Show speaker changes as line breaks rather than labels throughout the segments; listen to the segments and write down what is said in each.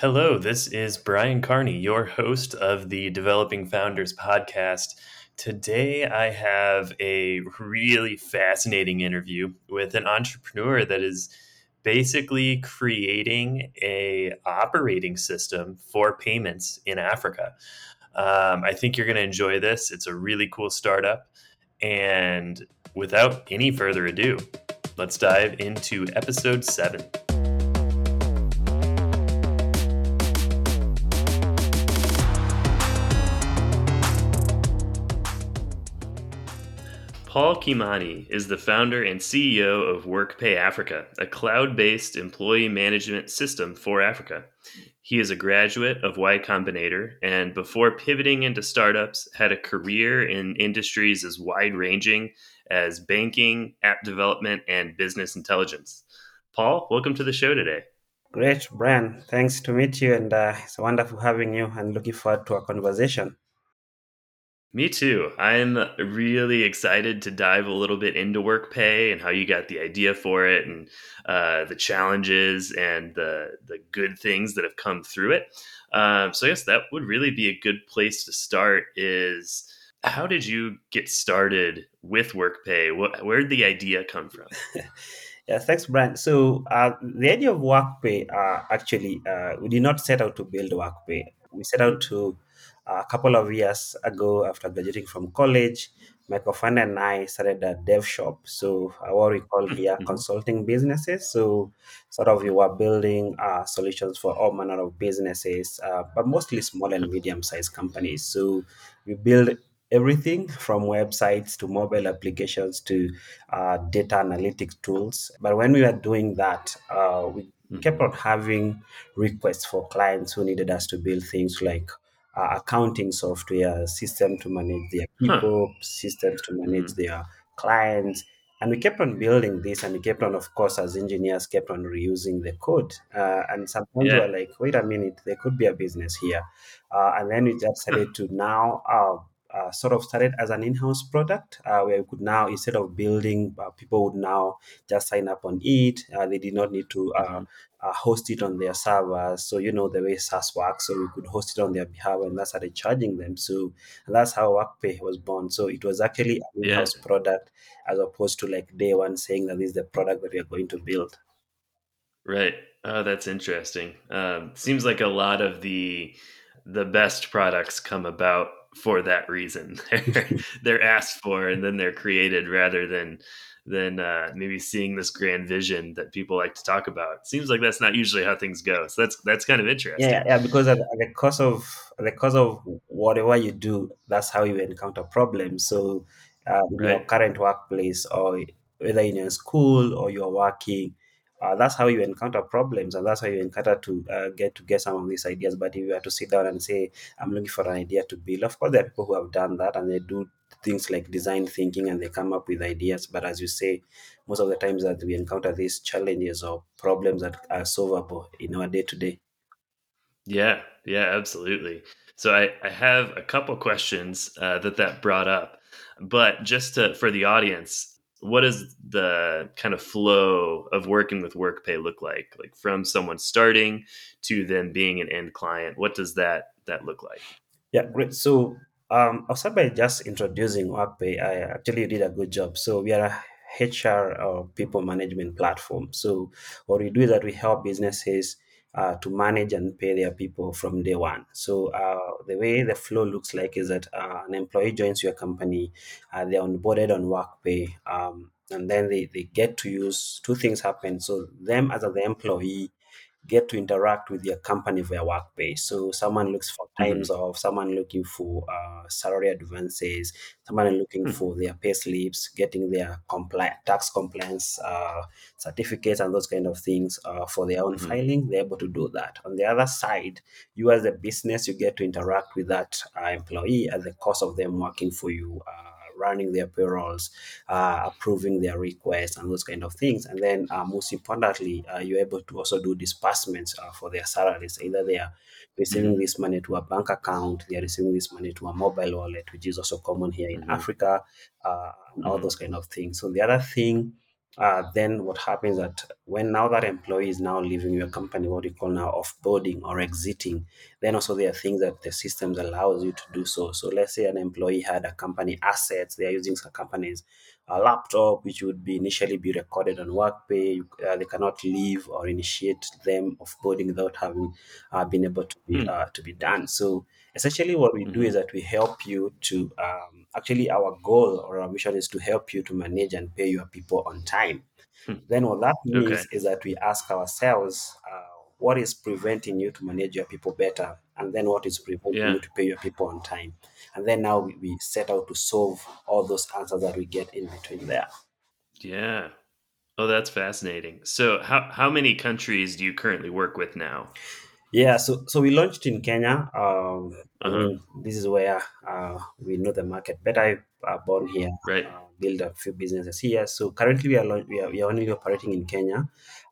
Hello, this is Brian Carney, your host of the Developing Founders podcast. Today, I have a really fascinating interview with an entrepreneur that is basically creating a operating system for payments in Africa. Um, I think you're going to enjoy this. It's a really cool startup. And without any further ado, let's dive into episode seven. Paul Kimani is the founder and CEO of WorkPay Africa, a cloud based employee management system for Africa. He is a graduate of Y Combinator and before pivoting into startups, had a career in industries as wide ranging as banking, app development, and business intelligence. Paul, welcome to the show today.
Great, Brian. Thanks to meet you, and uh, it's wonderful having you and looking forward to our conversation.
Me too. I'm really excited to dive a little bit into WorkPay and how you got the idea for it and uh, the challenges and the, the good things that have come through it. Um, so I guess that would really be a good place to start is how did you get started with WorkPay? What, where did the idea come from?
yeah, thanks, Brian. So uh, the idea of WorkPay, uh, actually, uh, we did not set out to build WorkPay. We set out to a couple of years ago after graduating from college, my co-founder and I started a dev shop. So uh, what we call here
Mhm.
consulting businesses. So sort of we were building uh, solutions for all manner of businesses, uh, but mostly small and medium-sized companies. So we build everything from websites to mobile applications to uh, data analytics tools. But when we were doing that, uh, we kept
Mhm.
on having requests for clients who needed us to build things like uh, accounting software, system to manage their
Huh.
people, systems to manage
Mhm.
their clients. And we kept on building this, and we kept on, of course, as engineers, kept on reusing the code. Uh, and sometimes we
Yeah.
were like, wait a minute, there could be a business here. Uh, and then we just
Huh.
started to now uh, sort of started as an in-house product uh, where we could now, instead of building, uh, people would now just sign up on it. Uh, they did not need to uh,
Mhm.
uh, host it on their servers. So you know the way SaaS works, so we could host it on their behalf, and that started charging them. So that's how WorkPay was born. So it was actually an in-house product as opposed to like day one saying that this is the product that we are going to build.
Right. Oh, that's interesting. Um, seems like a lot of the the best products come about for that reason. They're they're asked for and then they're created rather than than uh, maybe seeing this grand vision that people like to talk about. Seems like that's not usually how things go. So that's that's kind of interesting.
yeah, yeah, because at, at the cost of the of whatever you do, that's how you encounter problems. So, uh, in your current workplace, or whether in your school or you're working, uh, that's how you encounter problems, and that's how you encounter to uh, get to get some of these ideas. But if you were to sit down and say, "I'm looking for an idea to build," of course, there are people who have done that, and they do things like design thinking, and they come up with ideas. But as you say, most of the times that we encounter these challenges or problems that are solvable in our day to day.
Yeah. Yeah. Absolutely. So I I have a couple questions uh, that that brought up, but just to, for the audience. What does the kind of flow of working with WorkPay look like? Like from someone starting to then being an end client, what does that that look like?
Yeah, great. So um, I'll start by just introducing WorkPay. I actually did a good job. So we are a HR or people management platform. So what we do is that we help businesses uh, to manage and pay their people from day one. So uh, the way the flow looks like is that uh, an employee joins your company, uh, they're onboarded on WorkPay, um, and then they, they get to use two things happen. So them as the employee get to interact with your company via WorkPay. So someone looks for times
hmm
off, someone looking for uh, salary advances, someone looking
Hmm.
for their pay slips, getting their compli- tax compliance uh, certificates and those kind of things uh, for their own
hmm
filing. They're able to do that. On the other side, you as a business, you get to interact with that uh, employee at the cost of them working for you. Running their payrolls uh, approving their requests and those kind of things. And then, uh, most importantly, uh, you're able to also do disbursements uh, for their salaries. Either they are receiving
hmm
this money to a bank account, they are receiving this money to a mobile wallet, which is also common here in
hmm
Africa, uh, and all
hmm
those kind of things. So the other thing. Uh, then what happens that when now that employee is now leaving your company, what you call now offboarding or exiting, then also there are things that the systems allows you to do so. So let's say an employee had a company assets, they are using some company's a laptop, which would be initially be recorded on WorkPay. Uh, they cannot leave or initiate them offboarding without having uh, been able to be uh, to be done. So essentially, what we do is
hmm
that we help you to um, actually our goal or our mission is to help you to manage and pay your people on time.
Hmm.
Then what that
Okay.
means is that we ask ourselves, uh, what is preventing you to manage your people better? And then what is preventing
Yeah.
you to pay your people on time? And then now we, we set out to solve all those answers that we get in between there.
Yeah. Oh, that's fascinating. So, how how many countries do you currently work with now?
Yeah, so so we launched in Kenya. Um,
Uh huh.
this is where uh, we know the market better. I uh, born here,
Right.
uh, build a few businesses here. So currently, we are launch- we are, we are only operating in Kenya.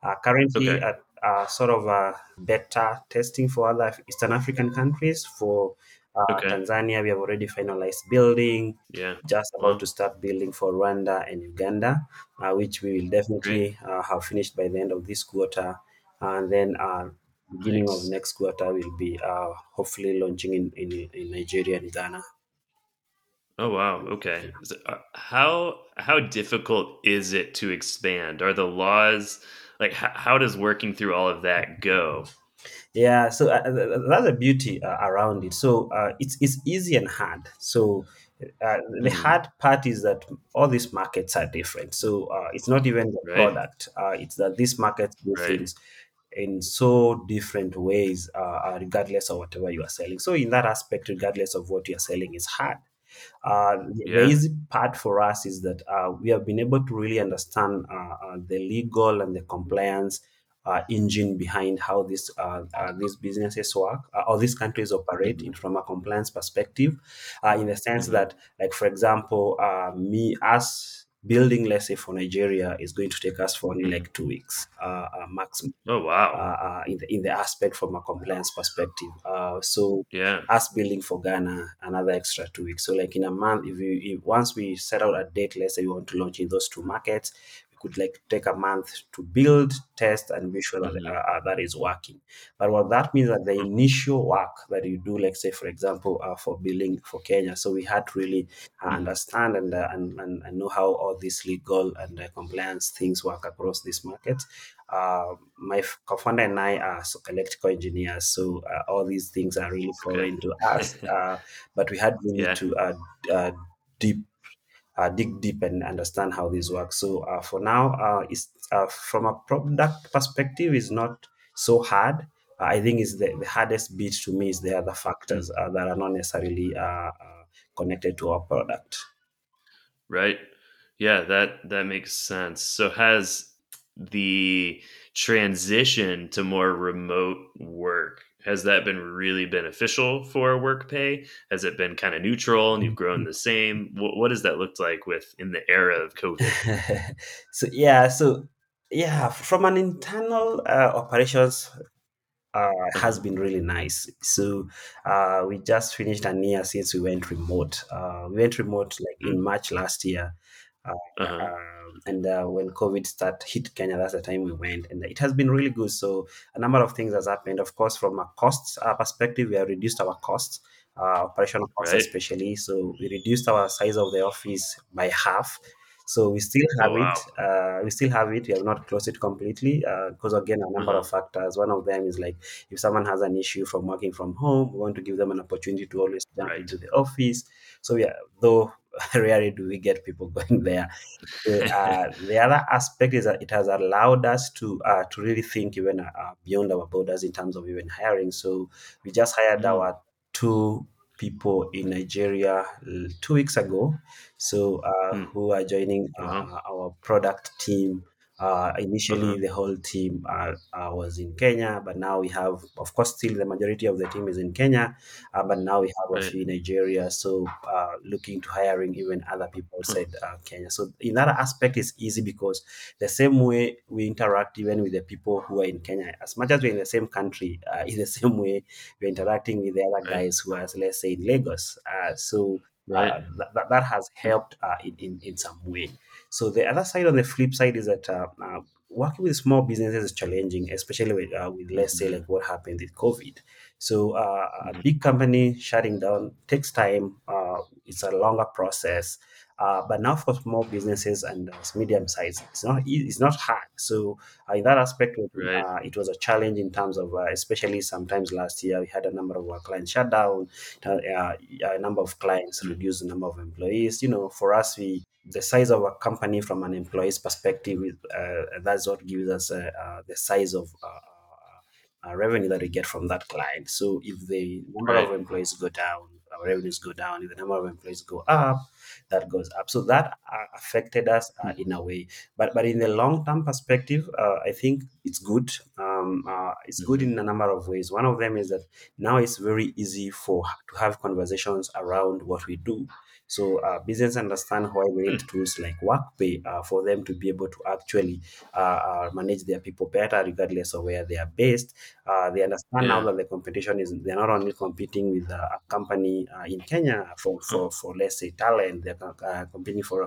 Uh, currently,
Okay.
at uh, sort of a beta testing for other Eastern African countries. For uh,
Okay.
Tanzania, we have already finalized building.
Yeah.
Just about to start building for Rwanda and Uganda, uh, which we will definitely uh, have finished by the end of this quarter. And then uh, beginning of
Nice.
next quarter will be uh, hopefully launching in, in, in Nigeria and Ghana.
Oh wow. Okay. Uh, how how difficult is it to expand? Are the laws like how, how does working through all of that go?
Yeah, so uh, th- th- that's the beauty uh, around it. So uh, it's it's easy and hard. So uh, the
hmm
hard part is that all these markets are different. So uh, it's not even the
Right.
product. Uh, it's that these markets do
Right.
things in so different ways, uh, uh, regardless of whatever you are selling. So in that aspect, regardless of what you are selling, is hard. Uh, the the
Yeah.
easy part for us is that uh, we have been able to really understand uh, uh, the legal and the compliance uh, engine behind how this these businesses work uh, or these countries operate in
hmm
from a compliance perspective. Uh, in the sense
hmm
that, like for example, uh, me as building, let's say for Nigeria, is going to take us for only like two weeks uh, uh, maximum
Oh
uh,
wow.
uh, in the in the aspect from a compliance perspective. Uh, so
Yeah.
us building for Ghana another extra two weeks. So like in a month, if you if once we set out a date, let's say we want to launch in those two markets, could like take a month to build, test, and be sure that uh, uh, that is working. But what that means that the initial work that you do, like say for example, uh, for building for Kenya, so we had to really uh,
hmm
understand and, uh, and and know how all these legal and uh, compliance things work across this market. uh, my co-founder and I are electrical engineers, so uh, all these things are really
Okay.
foreign to us. Uh, but we had really
yeah.
to uh, uh, deep uh, dig deep and understand how this works. So uh, for now, uh, it's, uh, from a product perspective, is not so hard. Uh, I think is the, the hardest bit to me is the other
Mm.
factors uh, that are not necessarily connected to our product.
Right. Yeah, that that makes sense. So has the transition to more remote work has that been really beneficial for WorkPay? Has it been kind of neutral and you've grown the same? What, what does that looked like with in the era of COVID?
so yeah, so yeah, from an internal uh, operations uh, has been really nice. So uh, we just finished a year since we went remote. Uh, we went remote like in
Mm.
March last year. Uh,
Uh-huh.
And uh, when COVID start hit Kenya, that's the time we went, and it has been really good. So a number of things has happened. Of course, from a cost uh, perspective, we have reduced our costs, uh, operational costs
Right?
especially. So we reduced our size of the office by half. So we still
Oh
have
wow.
it. Uh, we still have it. We have not closed it completely uh, because again, a number
Uh-huh.
of factors. One of them is like if someone has an issue from working from home, we want to give them an opportunity to always jump
Right.
into the office. So yeah, though rarely do we get people going there. Uh, the other aspect is that it has allowed us to uh, to really think even uh, uh, beyond our borders in terms of even hiring. So we just hired
Mm.
our two people in Nigeria two weeks ago. So uh,
Mm.
who are joining uh, our product team. Uh, initially, the whole team uh, uh, was in Kenya, but now we have, of course, still the majority of the team is in Kenya, uh, but now we have a few in Nigeria. So uh, looking to hiring even other people
Huh.
outside uh, Kenya. So in that aspect, it's easy because the same way we interact even with the people who are in Kenya, as much as we're in the same country, uh, in the same way we're interacting with the other
Right.
guys who are, let's say, in Lagos. Uh, so
Right.
that, that has helped uh, in, in, in some way. So the other side, on the flip side, is that uh, uh, working with small businesses is challenging, especially with, uh, with let's say
hmm
like what happened with COVID. So uh, a
hmm
big company shutting down takes time. Uh, it's a longer process. Uh, but now for small businesses and uh, medium size, it's not it's not hard. So uh, in that aspect,
Right.
uh, it was a challenge in terms of, uh, especially sometimes last year we had a number of our clients shut down, a number of clients
Mm.
reduced the number of employees. You know, for us, we the size of a company from an employee's perspective, uh, that's what gives us uh, uh, the size of uh, uh, uh, revenue that we get from that client. So if the number
Right.
of employees go down, our revenues go down. If the number of employees go up, that goes up. So that uh, affected us uh,
Mm.
in a way. But but in the long term perspective, uh, I think it's good. Um, uh, it's good
hmm
in a number of ways. One of them is that now it's very easy for to have conversations around what we do. So uh, business understand why we need
Hmm.
tools like WorkPay uh, for them to be able to actually uh, uh, manage their people better, regardless of where they are based. Uh, they understand now that the competition is they're not only competing with uh, a company uh, in Kenya for, for, for let's say talent, they're uh, competing for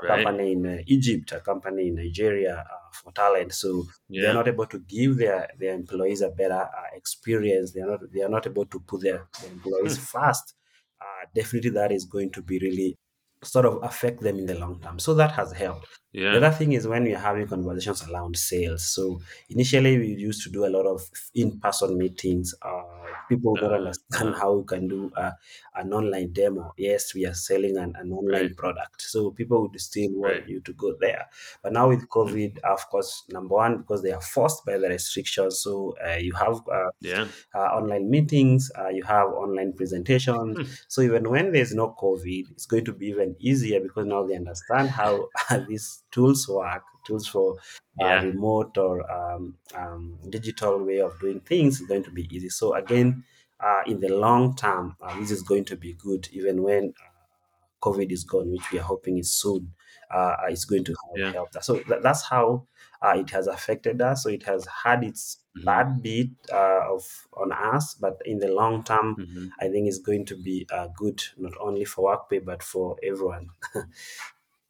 a
Right.
company in uh, Egypt, a company in Nigeria uh, for talent. So they're not able to give their, their employees a better uh, experience. They are not they are not able to put their, their employees
Hmm.
first. Uh, definitely, that is going to be really sort of affect them in the long term. So that has helped. The other thing is when we're having conversations around sales. So initially, we used to do a lot of in-person meetings. Uh, people don't
Uh,
understand
uh,
how we can do uh, an online demo. Yes, we are selling an, an
right.
online product, so people would still
Right.
want you to go there. But now with
Hmm.
COVID, of course, number one because they are forced by the restrictions. So uh, you have uh,
Yeah.
uh, online meetings, uh, you have online presentations.
Hmm.
So even when there's no COVID, it's going to be even easier because now they understand how these tools work, tools for uh, remote or um, um, digital way of doing things is going to be easy. So again, uh, in the long term, uh, this is going to be good even when uh, COVID is gone, which we are hoping is soon. Uh, it's going to help,
Yeah.
help that. So that, that's how uh, it has affected us. So it has had its
hmm
bad bit uh, of on us, but in the long term,
hmm
I think it's going to be uh, good not only for WorkPay but for everyone.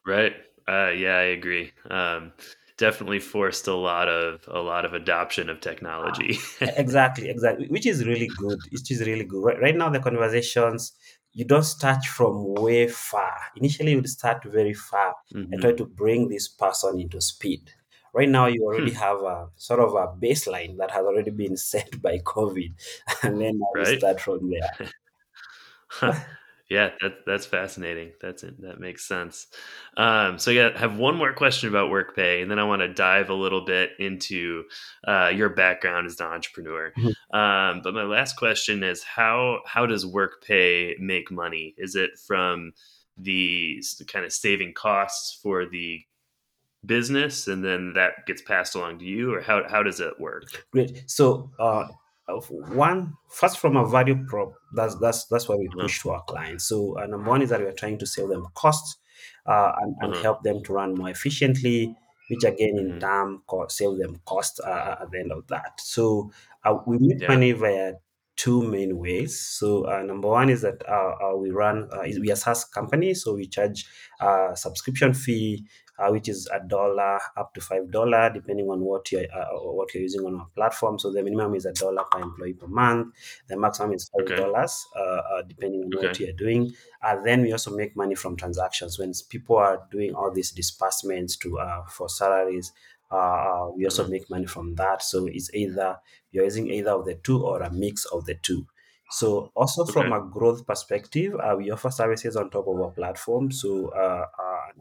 Right. Uh, yeah, I agree. Um, definitely forced a lot of a lot of adoption of
Ah,
technology.
e- exactly, exactly, which is really good. It is really good. Right, right now, the conversations you don't start from way far. Initially, you would start very far and try to bring this person into speed. Right now, you already
Hmm.
have a sort of a baseline that has already been set by COVID, and then now you start from there.
Yeah, that that's fascinating. That's it. That makes sense. Um, so yeah, I have one more question about WorkPay, and then I want to dive a little bit into uh, your background as an entrepreneur. Um, but my last question is how how does WorkPay make money? Is it from the kind of saving costs for the business, and then that gets passed along to you, or how how does it work?
Great. So, uh, of one first from a value prop, that's that's that's what we
Uh
push to our clients. So, uh, number one is that we are trying to save them costs uh, and, and
huh.
help them to run more efficiently, which again in
hmm
turn co- save them cost uh, at the end of that. So, uh, we make
Yeah.
money via two main ways. So, uh, number one is that uh, uh, we run uh, we are SaaS company, so we charge a subscription fee uh, which is a dollar up to five dollar, depending on what you're uh, what you're using on our platform. So the minimum is a dollar per employee per month. The maximum is five
Okay.
dollars, uh, uh, depending on what you're doing. Uh, then we also make money from transactions when people are doing all these disbursements to uh, for salaries. Uh, we also make money from that. So it's either you're using either of the two or a mix of the two. So also from a growth perspective, uh, we offer services on top of our platform. So uh,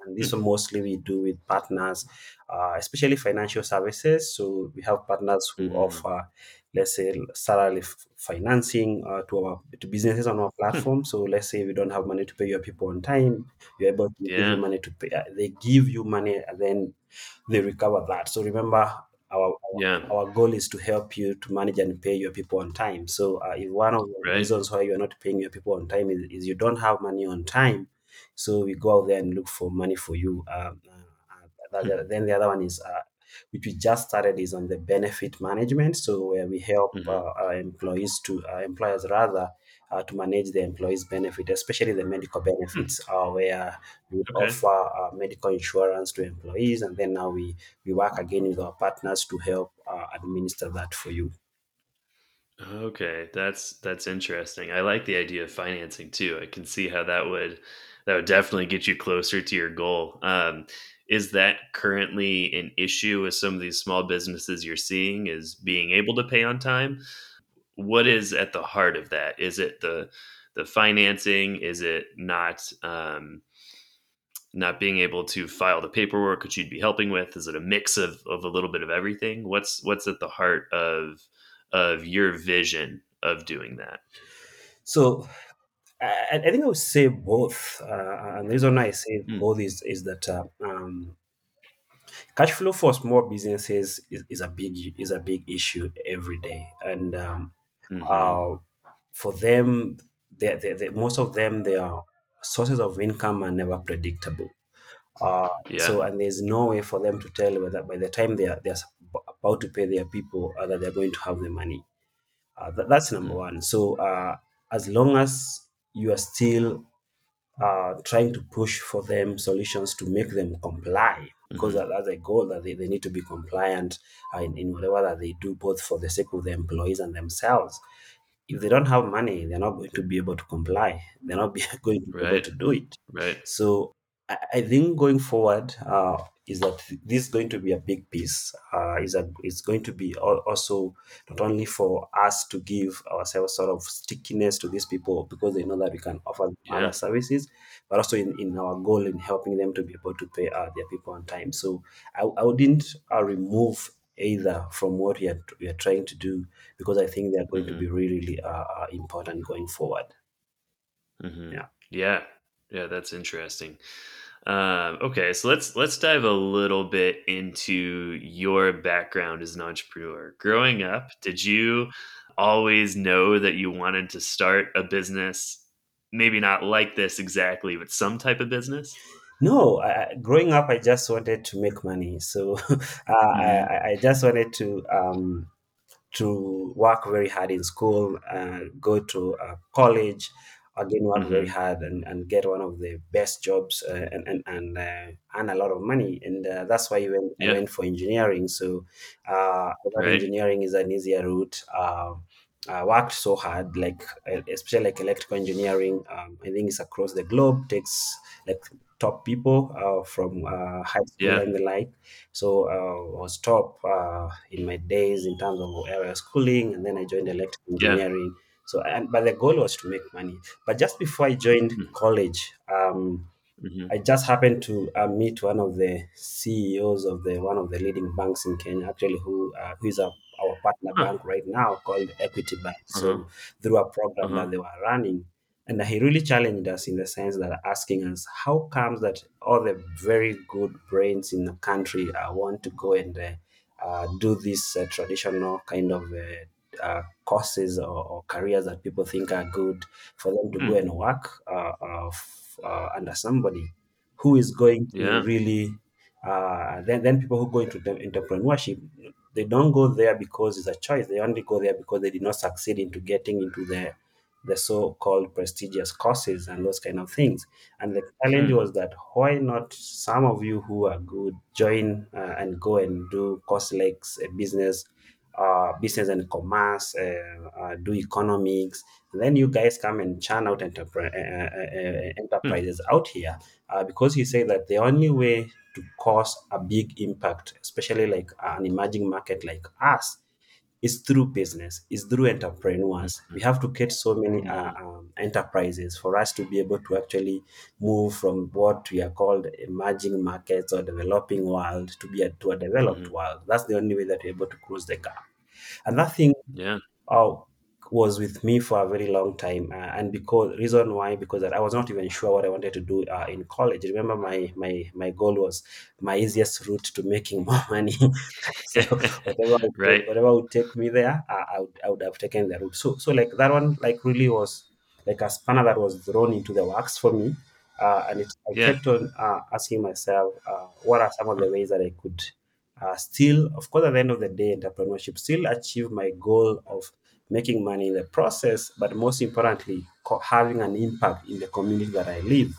and this
Hmm.
mostly we do with partners, uh, especially financial services. So we have partners who
Mm-hmm.
offer, let's say, salary f- financing uh, to our to businesses on our
Hmm.
platform. So let's say we don't have money to pay your people on time, you're able to give you money to pay. Uh, they give you money and then they recover that. So remember, our, our
Yeah.
our goal is to help you to manage and pay your people on time. So uh, if one of the
Right.
reasons why you are not paying your people on time is, is you don't have money on time, so we go out there and look for money for you. Um, uh, uh,
Hmm.
then the other one is uh, which we just started, is on the benefit management. So where we help
hmm
uh, our employees to uh, employers rather uh, to manage the employees' benefit, especially the medical
Hmm.
benefits, uh, where we
Okay.
offer uh, medical insurance to employees, and then now we we work again with our partners to help uh, administer that for you.
Okay, that's that's interesting. I like the idea of financing too. I can see how that would that would definitely get you closer to your goal. Um, is that currently an issue with some of these small businesses you're seeing? Is being able to pay on time? What is at the heart of that? Is it the the financing? Is it not um, not being able to file the paperwork which you'd be helping with? Is it a mix of of a little bit of everything? What's what's at the heart of of your vision of doing that?
So I, I think I would say both, uh, and the reason I say
Mm,
both is is that uh, um, cash flow for small businesses is, is a big is a big issue every day, and um,
mhm.
uh, for them, they, they, they, most of them, their sources of income are never predictable. Uh,
Yeah.
so, and there's no way for them to tell whether by the time they are they're about to pay their people, uh, that they're going to have the money. Uh, that, that's number
Mm,
one. So, uh, as long as you are still uh, trying to push for them solutions to make them comply, because
mhm.
that, that's a goal that they, they need to be compliant uh, in, in whatever that they do, both for the sake of the employees and themselves if they don't have money, they're not going to be able to comply. They're not be, going to be able to do it.
right.
So I, think going forward uh, is that this is going to be a big piece. Uh, is that it's going to be also not only for us to give ourselves sort of stickiness to these people because they know that we can offer them other services, but also in, in our goal in helping them to be able to pay uh, their people on time. So I, I wouldn't uh, remove either from what we are, we are trying to do because I think they're going to be really, really uh, uh, important going forward.
mhm.
Yeah.
Yeah. Yeah, that's interesting. Um, okay, so let's let's dive a little bit into your background as an entrepreneur. Growing up, did you always know that you wanted to start a business? Maybe not like this exactly, but some type of business?
No, I, growing up, I just wanted to make money. So uh, I,
Mhm,
I I just wanted to um, to work very hard in school, uh, go to uh, college, again work very
mhm.
hard and, and get one of the best jobs uh, and and, and uh, earn a lot of money. And uh, that's why I went,
Yeah,
went for engineering. So uh,
right.
engineering is an easier route. Uh, I worked so hard, like especially like electrical engineering. Um, I think it's across the globe. Takes like top people uh, from uh, high school
Yeah,
and the like. So uh, I was top uh, in my days in terms of area schooling, and then I joined electrical
yeah.
So, and, but the goal was to make money. But just before I joined
Mm,
college, um,
mhm.
I just happened to uh, meet one of the CEOs of the one of the leading banks in Kenya, actually, who uh, who is a, our partner
Huh,
bank right now called Equity Bank.
uh-huh,
So through a program
uh-huh.
that they were running, and he really challenged us in the sense that asking us how comes that all the very good brains in the country uh, want to go and uh, uh, do this uh, traditional kind of uh, courses or, or careers that people think are good for them to go
Hmm,
and work uh, uh, uh, under somebody who is going to
yeah.
really uh, then then people who go into the entrepreneurship they don't go there because it's a choice. They only go there because they did not succeed into getting into the the so-called prestigious courses and those kind of things. And the challenge
Hmm,
was that why not some of you who are good join uh, and go and do course like uh, business uh, business and commerce uh, uh, do economics then you guys come and churn out uh, uh,
hmm,
enterprises out here uh, because he said that the only way to cause a big impact, especially like an emerging market like us, is through business, is through entrepreneurs. We have to get so many uh,
mhm,
um, enterprises for us to be able to actually move from what we are called emerging markets or developing world to be a, to a developed
mhm.
world. That's the only way that we're able to close the gap. And that thing
Yeah,
uh, was with me for a very long time, uh, and because reason why because I was not even sure what I wanted to do uh, in college. Remember, my my my goal was my easiest route to making more money. so whatever would
right.
whatever would take me there, uh, I would I would have taken the route. So so like that one like really was like a spanner that was thrown into the works for me. Uh, and it, I
Yeah.
kept on uh, asking myself, uh, what are some of the ways that I could uh, still, of course, at the end of the day, entrepreneurship still achieve my goal of making money in the process, but most importantly, co- having an impact in the community that I live.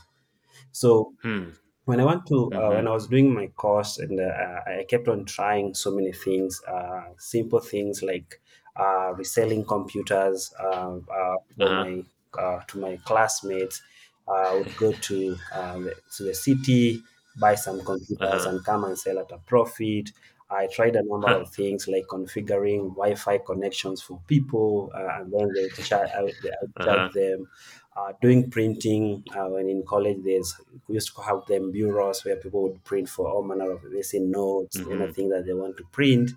So
Hmm.
when I went to uh, when
Mhm.
I was doing my course and uh, I kept on trying so many things, uh, simple things like uh, reselling computers uh, uh,
uh-huh.
my uh, to my classmates. Uh, I would go to uh, the, to the city, buy some computers,
Uh-huh.
and come and sell at a profit. I tried a number
Huh.
of things like configuring Wi-Fi connections for people, uh, and then they charge, I would, I would
Uh-huh.
them uh, doing printing uh, when in college there's we used to have them bureaus where people would print for all manner of they say notes
Mhm.
anything that they want to print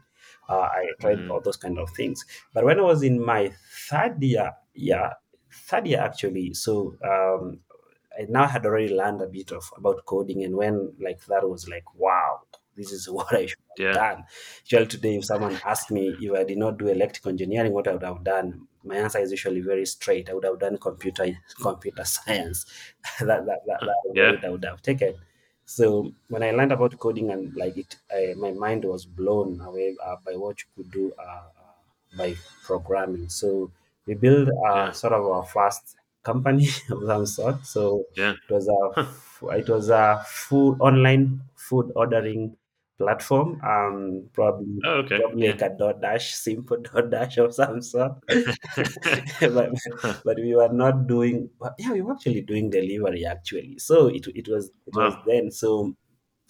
uh, i tried
Mhm.
all those kind of things but when i was in my third year yeah third year actually so um, I now had already learned a bit of about coding, and when like that was like, wow, this is what I should have
Yeah.
done. Usually today, if someone asked me if I did not do electrical engineering, what I would have done, my answer is usually very straight. I would have done computer computer science. that, that, that, that
Yeah.
I would have taken. So when I learned about coding and like it, I, my mind was blown away uh, by what you could do uh, by programming. So we built uh,
Yeah.
sort of our first company of some sort. So
Yeah.
it was a it was a food online food ordering platform. Um, probably
Oh, okay.
probably
Yeah.
like a DoorDash, simple DoorDash of some sort. but, but we were not doing. But yeah, we were actually doing delivery actually. So it it was it was then so.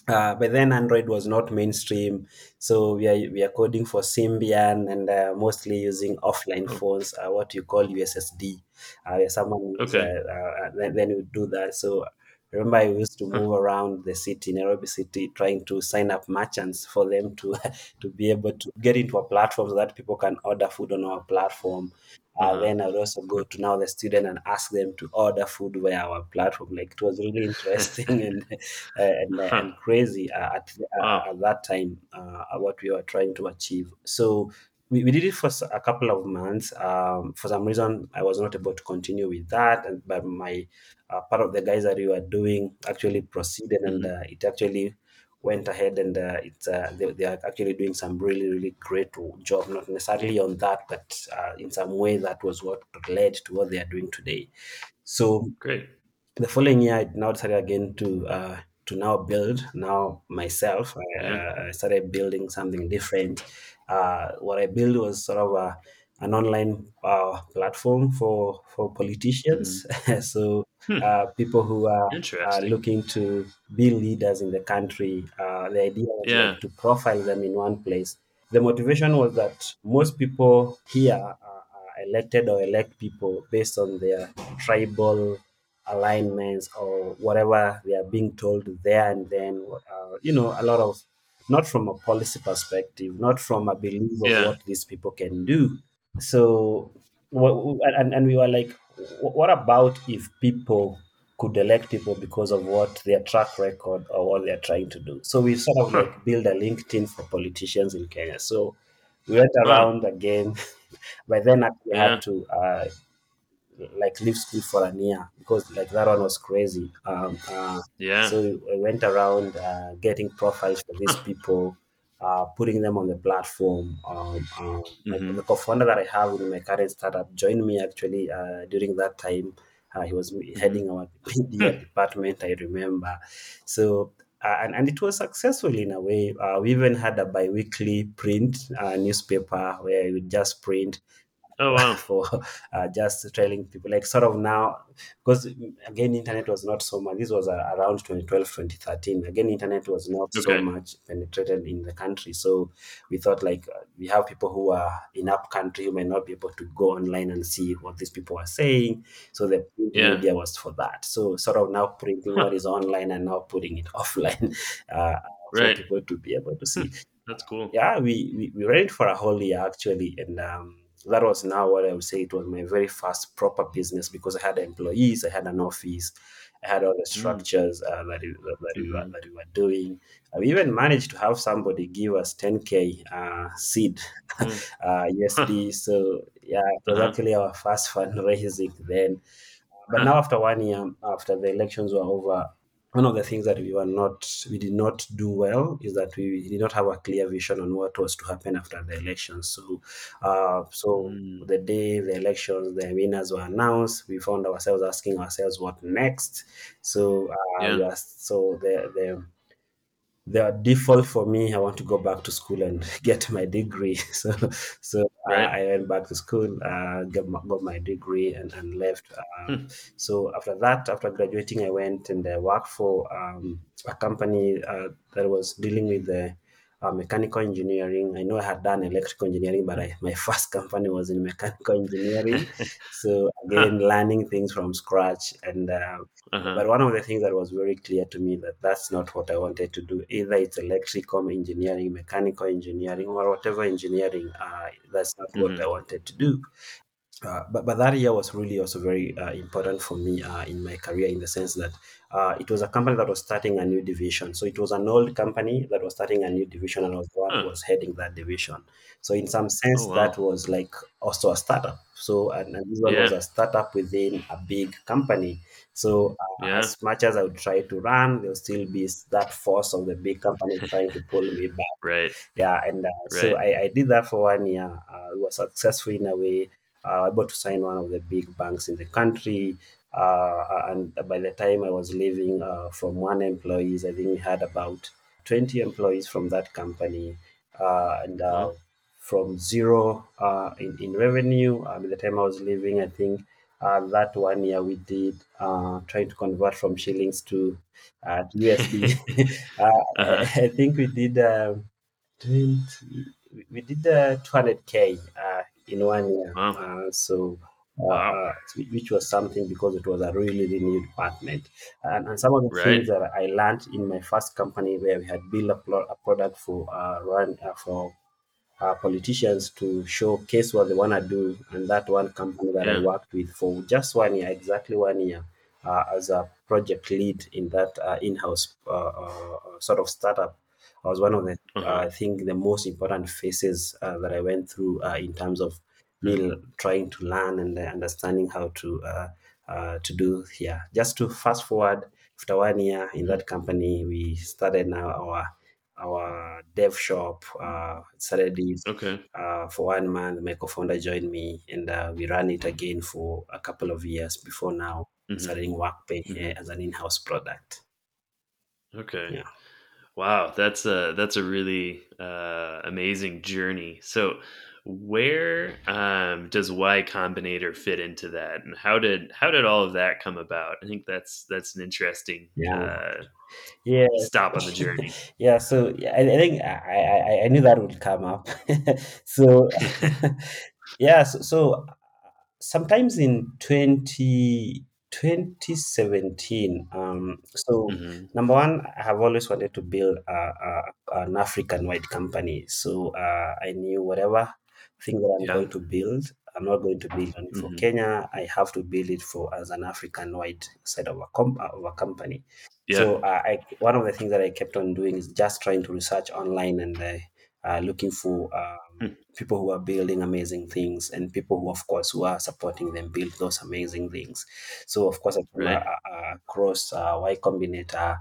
Uh, by then, Android was not mainstream, so we are we are coding for Symbian and uh, mostly using offline
Oh,
phones, uh, what you call USSD. Uh, someone is, uh,
okay.
uh, then, then you do that. So remember, I used to move around the city, Nairobi city, trying to sign up merchants for them to to be able to get into a platform so that people can order food on our platform. Uh, then I would also go to now the student and ask them to order food via our platform. Like it was really interesting and uh, and, uh, and crazy uh, at,
Wow.
uh, at that time uh, what we were trying to achieve. So we, we did it for a couple of months. Um, for some reason, I was not able to continue with that, and but my uh, part of the guys that we were doing actually proceeded, and
Mhm.
uh, it actually went ahead, and uh, it's uh, they, they are actually doing some really really great job. Not necessarily on that, but uh, in some way that was what led to what they are doing today. So
Great.
the following year, I now decided again to uh, to now build now myself. I, uh, I started building something different. Uh, what I built was sort of a, an online uh, platform for for politicians. so
Hmm.
uh, people who are, are looking to be leaders in the country. Uh, the idea was
Yeah.
like to profile them in one place. The motivation was that most people here are, are elected or elect people based on their tribal alignments or whatever they are being told there and then. Uh, you know, a lot of not from a policy perspective, not from a belief of
Yeah.
what these people can do. So, and, and we were like, what about if people could elect people because of what their track record or what they're trying to do? So we sort of like build a LinkedIn for politicians in Kenya. So we went
Wow.
around again. By then, I
Yeah.
had to uh, like leave school for a year because like that one was crazy. Um, uh,
Yeah.
so I went around uh, getting profiles for these people, uh, putting them on the platform. Um, my,
Mhm.
the co-founder that I have in my current startup joined me actually uh, during that time. Uh, he was
Mhm.
heading our media department, I remember. So, uh, and, and it was successful in a way. Uh, we even had a bi-weekly print uh, newspaper where we would just print
Oh wow.
for uh, just telling people like sort of now because again internet was not so much this was uh, around 2012 2013 again internet was not so much penetrated in the country so we thought like uh, we have people who are in up country who may not be able to go online and see what these people are saying so the
Yeah.
media was for that so sort of now printing what is online and now putting it offline uh, for
Right.
people to be able to see
That's cool.
yeah, we, we, we ran it for a whole year actually, and um, that was now what I would say it was my very first proper business because I had employees, I had an office, I had all the
Mm.
structures uh, that, we, that, we were,
Mhm.
that we were doing. We even managed to have somebody give us 10k uh, seed
Mm.
uh, USD. So yeah, it was
Uh-huh.
actually our first fundraising then. But
Huh.
now after one year, after the elections were over, one of the things that we were not we did not do well is that we did not have a clear vision on what was to happen after the elections. So uh, so
Mm,
the day the elections the winners were announced we found ourselves asking ourselves what next. So uh,
yeah.
so the the the default for me, I want to go back to school and get my degree. So, so uh,
Right.
I went back to school, uh, got, my, got my degree, and, and left. Uh,
Hmm.
so after that, after graduating, I went and I worked for um, a company uh, that was dealing with the uh, mechanical engineering. I know I had done electrical engineering, but I, my first company was in mechanical engineering. So again, learning things from scratch and. Uh,
Uh-huh.
but one of the things that was very clear to me that that's not what I wanted to do. Either it's electrical engineering, mechanical engineering, or whatever engineering. Uh, that's not what I wanted to do. Uh, but, but that year was really also very uh, important for me uh, in my career in the sense that uh, it was a company that was starting a new division. So it was an old company that was starting a new division, and I was the one who was heading that division. So in some
Oh
sense, that was like also a startup. So and, and this one was a startup within a big company. So uh,
Yeah.
as much as I would try to run, there will still be that force of the big company trying to pull me back
Right.
yeah and uh, so I, I did that for one year uh, we were successful in a way uh, able to sign one of the big banks in the country uh, and by the time i was leaving uh, from one employees i think we had about 20 employees from that company uh, and uh,
Well.
from zero uh, in, in revenue uh, by the time i was leaving i think uh, that one year we did uh, trying to convert from shillings to uh, to usd uh,
uh-huh.
I, think we did um, 20, we did uh, 200k uh, in one year.
Wow.
Uh, so, uh,
Wow.
uh, which was something because it was a really, really new department. And, and some of the things that I learned in my first company where we had built a, a product for uh, run uh, for uh, politicians to showcase what they want to do. And that one company that I worked with for just one year, exactly one year, uh, as a project lead in that uh, in-house uh, uh, sort of startup. I was one of the, uh,
Uh-huh.
I think, the most important phases uh, that I went through uh, in terms of me l- trying to learn and uh, understanding how to uh, uh, to do here. Just to fast forward, after one year in
Mhm.
that company, we started now our our dev shop. Uh, started it
Okay.
uh, for one month. My co-founder joined me, and uh, we ran it again for a couple of years before now
hmm
starting WorkPay
hmm
uh, as an in-house product.
Okay.
Yeah,
Wow, that's a that's a really uh, amazing journey. So, where um, does Y Combinator fit into that, and how did how did all of that come about? I think that's that's an interesting
yeah,
uh,
yeah,
stop on the journey.
yeah. So yeah, I, I think I, I I knew that would come up. so yeah, so, so sometimes in 20 2017 um so
hmm
number one i have always wanted to build a, a, an african wide company. So uh, i knew whatever thing that i'm
Yeah.
going to build i'm not going to build only for
hmm
kenya. I have to build it for as an african wide side of a, com- of a company.
Yeah.
so uh, I, one of the things that i kept on doing is just trying to research online and uh, uh, looking for um,
Hmm.
people who are building amazing things and people who of course who are supporting them build those amazing things so of course
Right.
uh, across uh, y combinator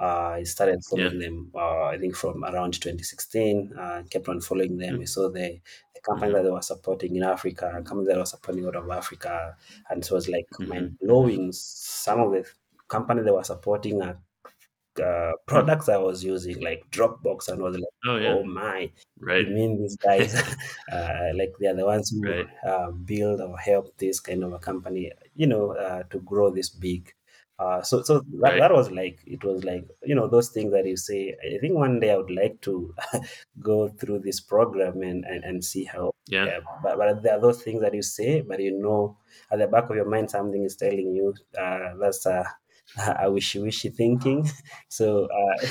uh, I started
Yeah.
following them, uh, I think from around 2016, uh, kept on following them. I saw the, the company
hmm
that they were supporting in Africa, a company that was supporting out of Africa. And so it was like
hmm
mind blowing. Some of the company they were supporting are uh, products I was using, like Dropbox, and I was like,
Oh yeah.
oh my,
Right.
you mean these guys, uh, like they are the ones who
Right.
uh, build or help this kind of a company, you know, uh, to grow this big. Uh, so, so that,
Right.
that was like it was like you know those things that you say. I think one day I would like to go through this program and and, and see how.
Yeah.
Yeah, but, but there are those things that you say, but you know at the back of your mind something is telling you uh, that's a, a wishy wishy thinking. So uh,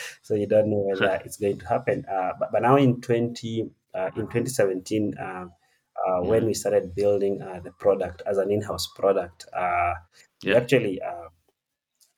so you don't know whether it's going to happen. Uh, but, but now in 20, uh, in 2017, uh, uh, when we started building uh, the product as an in-house product, uh, we actually uh,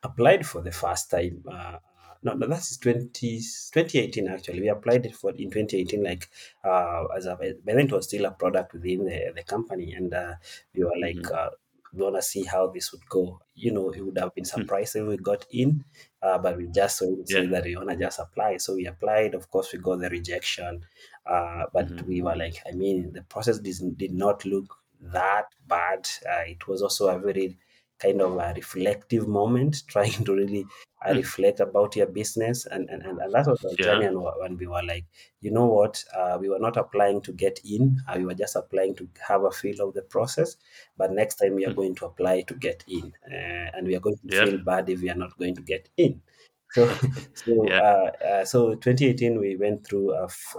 applied for the first time. Uh, no, no, that's 20, 2018 actually. We applied it for in 2018, like uh, as a, but then it was still a product within the, the company, and uh, we were like
hmm
uh, we want to see how this would go. You know, it would have been surprised if we got in, uh, but we just to say
Yeah.
that we want to just apply. So we applied. Of course, we got the rejection, uh, but
hmm
we were like, I mean, the process did, did not look that bad. Uh, it was also a very kind of a reflective moment, trying to really uh, reflect about your business, and and, and, and that was our
Yeah.
journey. And when we were like, you know what, uh, we were not applying to get in, uh, we were just applying to have a feel of the process. But next time we are going to apply to get in, uh, and we are going to
Yeah.
feel bad if we are not going to get in. So, so,
Yeah.
uh, uh, so 2018 we went through a f-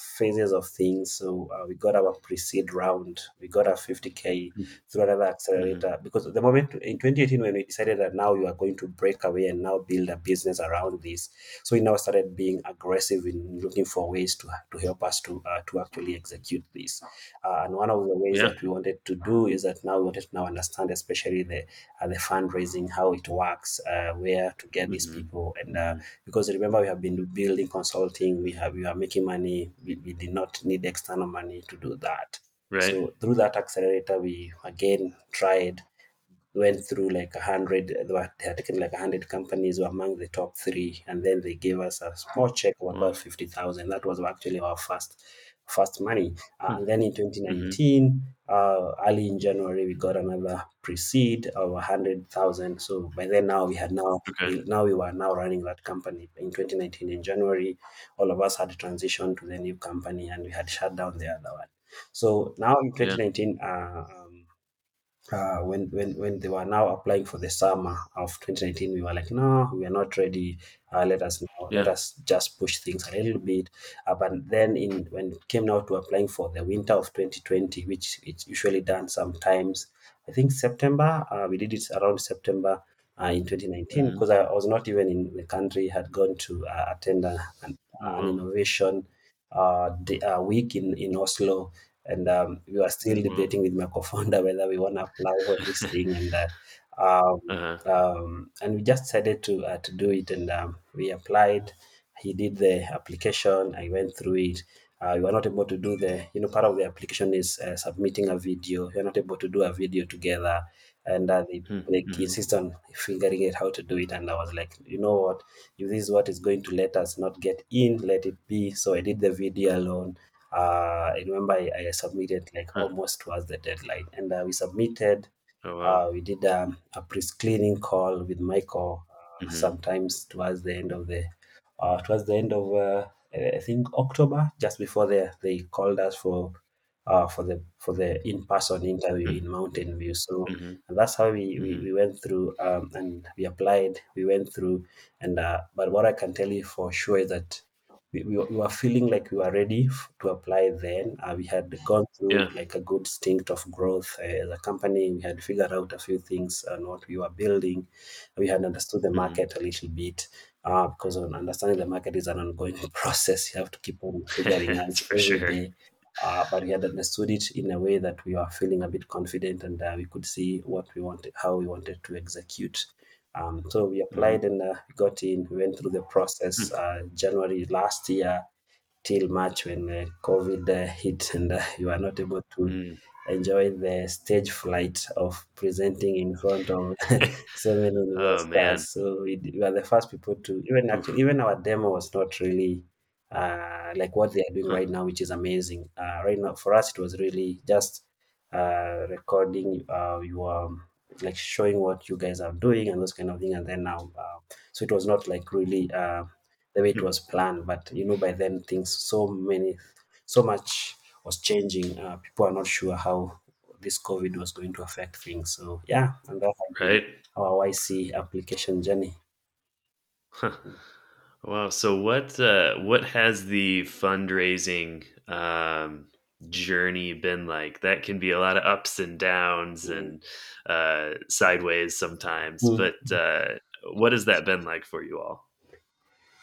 phases of things. So uh, we got our pre-seed round, we got our 50k through another accelerator because at the moment in 2018 when we decided that now we are going to break away and now build a business around this, so we now started being aggressive in looking for ways to to help us to uh, to actually execute this. Uh, and one of the ways
Yeah.
that we wanted to do is that now we wanted to now understand, especially the uh, the fundraising, how it works, uh, where to get these
Mhm.
people, and uh, because remember we have been building consulting, we have we are making money, we, we did not need external money to do that.
Right.
So through that accelerator, we again tried went through like a hundred. They were- they had taken like a hundred companies were among the top three, and then they gave us a small check of about fifty thousand. That was actually our first first money. Uh, and then in 2019, uh, early in January, we got another pre-seed of a hundred thousand. So by then now we had now
Okay.
we, now we were now running that company. In 2019 in January, all of us had transitioned to the new company, and we had shut down the other one. So now in
Yeah.
2019. Uh, um, uh, when when when they were now applying for the summer of 2019, we were like, no, we are not ready. Uh, let us now, let us just push things a little bit. Uh, but then in when it came now to applying for the winter of 2020, which it's usually done sometimes, I think September. Uh, we did it around September. Uh, in 2019,
Mhm.
because I was not even in the country, had gone to uh, attend a, an, an
wow.
innovation uh, uh, week in, in Oslo, and um, we were still
Wow.
debating with my co-founder whether we want to apply for this thing and uh, um,
Uh-huh.
um, and we just decided to uh, to do it and um, we applied. He did the application. I went through it. Uh, we were not able to do the you know part of the application is uh, submitting a video. You're not able to do a video together. And uh, they, they
Mhm.
insist on figuring out how to do it. And i was like you know what? If this is what is going to let us not get in let it be. So i did the video alone uh, I remember I, I submitted like
Huh.
almost towards the deadline, and uh, we submitted.
Oh, wow.
Uh, we did um, a pre-screening call with Michael. Uh,
Mhm.
sometimes towards the end of the, uh, towards the end of uh, I think October, just before they they called us for, uh, for the for the in-person interview in Mountain View. So
Mhm.
and that's how we, we,
Mhm.
we went through um, and we applied. We went through, and uh, but what I can tell you for sure is that we, we, were- we were feeling like we were ready to apply then. Uh, we had gone through
Yeah.
like a good stint of growth uh, as a company. We had figured out a few things on what we were building. We had understood the
Mhm.
market a little bit. Uh, because on understanding the market is an ongoing process. You have to keep on figuring out
for
every
sure.
day. Uh, but we had understood it in a way that we were feeling a bit confident and uh, we could see what we wanted, how we wanted to execute. Um, so we applied and uh, got in. We went through the process uh, January last year till March when uh, COVID uh, hit and uh, you were not able to
Mm.
enjoy the stage flight of presenting in front of so many
Oh, man.
investors. So we, we were the first people to even actually even our demo was not really uh, like what they are doing right now, which is amazing. Uh, right now for us, it was really just uh, recording uh, your like showing what you guys are doing and those kind of thing, and then now uh, so it was not like really uh, the way it was planned. But you know, by then things so many so much was changing. Uh, people are not sure how this COVID was going to affect things. So yeah, and that's
Right.
our YC application journey.
Wow. So what uh, what has the fundraising um, journey been like? That can be a lot of ups and downs and uh, sideways sometimes.
Mm.
But uh, what has that been like for you all?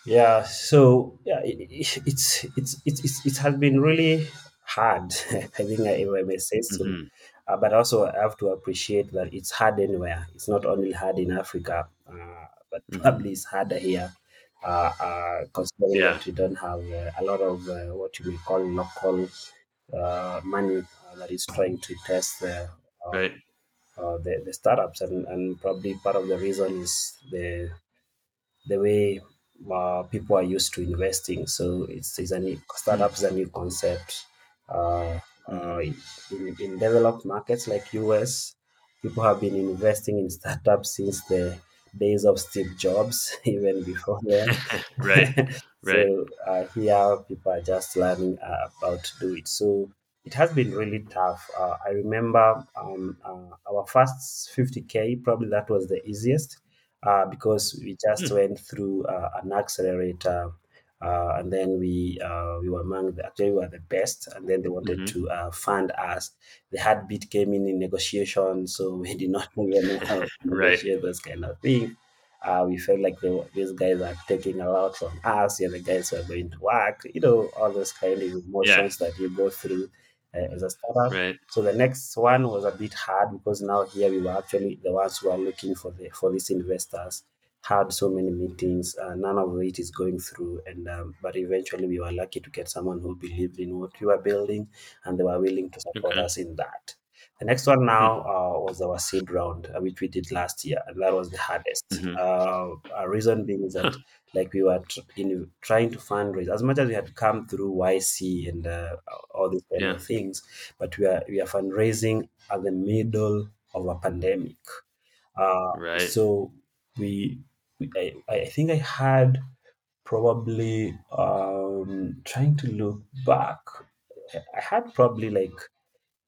Yeah, so yeah, it, it, it's, it's it's it's it has been really hard. I think I, I may say so.
hmm
Uh, but also, I have to appreciate that it's hard anywhere. It's not only hard in Africa, uh, but
hmm
probably it's harder here, uh, uh, considering
Yeah.
that we don't have uh, a lot of uh, what you may call local money uh, that is trying to test the uh,
Right.
uh, the, the startups, and, and probably part of the reason is the the way uh, people are used to investing. So it's, it's a new startup is a new concept. Uh, uh, in, in developed markets like US, people have been investing in startups since the days of Steve Jobs, even before that.
Right, right.
so uh, here, people are just learning uh, about to do it. So it has been really tough. Uh, I remember um, uh, our first 50k, probably that was the easiest uh, because we just
Mm,
went through uh, an accelerator. Uh, and then we uh, we were among the actually we were the best, and then they wanted
mhm.
to uh, fund us. The heartbeat came in in negotiation, so we did not even know how to
Right,
negotiate those kind of things. Uh, we felt like they these guys are taking a lot from us. Yeah, the guys who are going to work. You know, all those kind of
yeah,
emotions that you go through uh, as a startup.
right.
So the next one was a bit hard because now here we were actually the ones who are looking for the for these investors. Had so many meetings, uh, none of it is going through, and um, but eventually we were lucky to get someone who believed in what we were building, and they were willing to support
Okay.
us in that. The next one
Hmm,
now uh, was our seed round, uh, which we did last year, and that was the hardest.
mhm.
Uh, a reason being is that like we were tr- in trying to fundraise as much as we had come through YC and uh, all these kind
yeah,
of things, but we are we are fundraising at the middle of a pandemic. Uh,
right.
so we, we I, I think I had probably um, trying to look back. I had probably like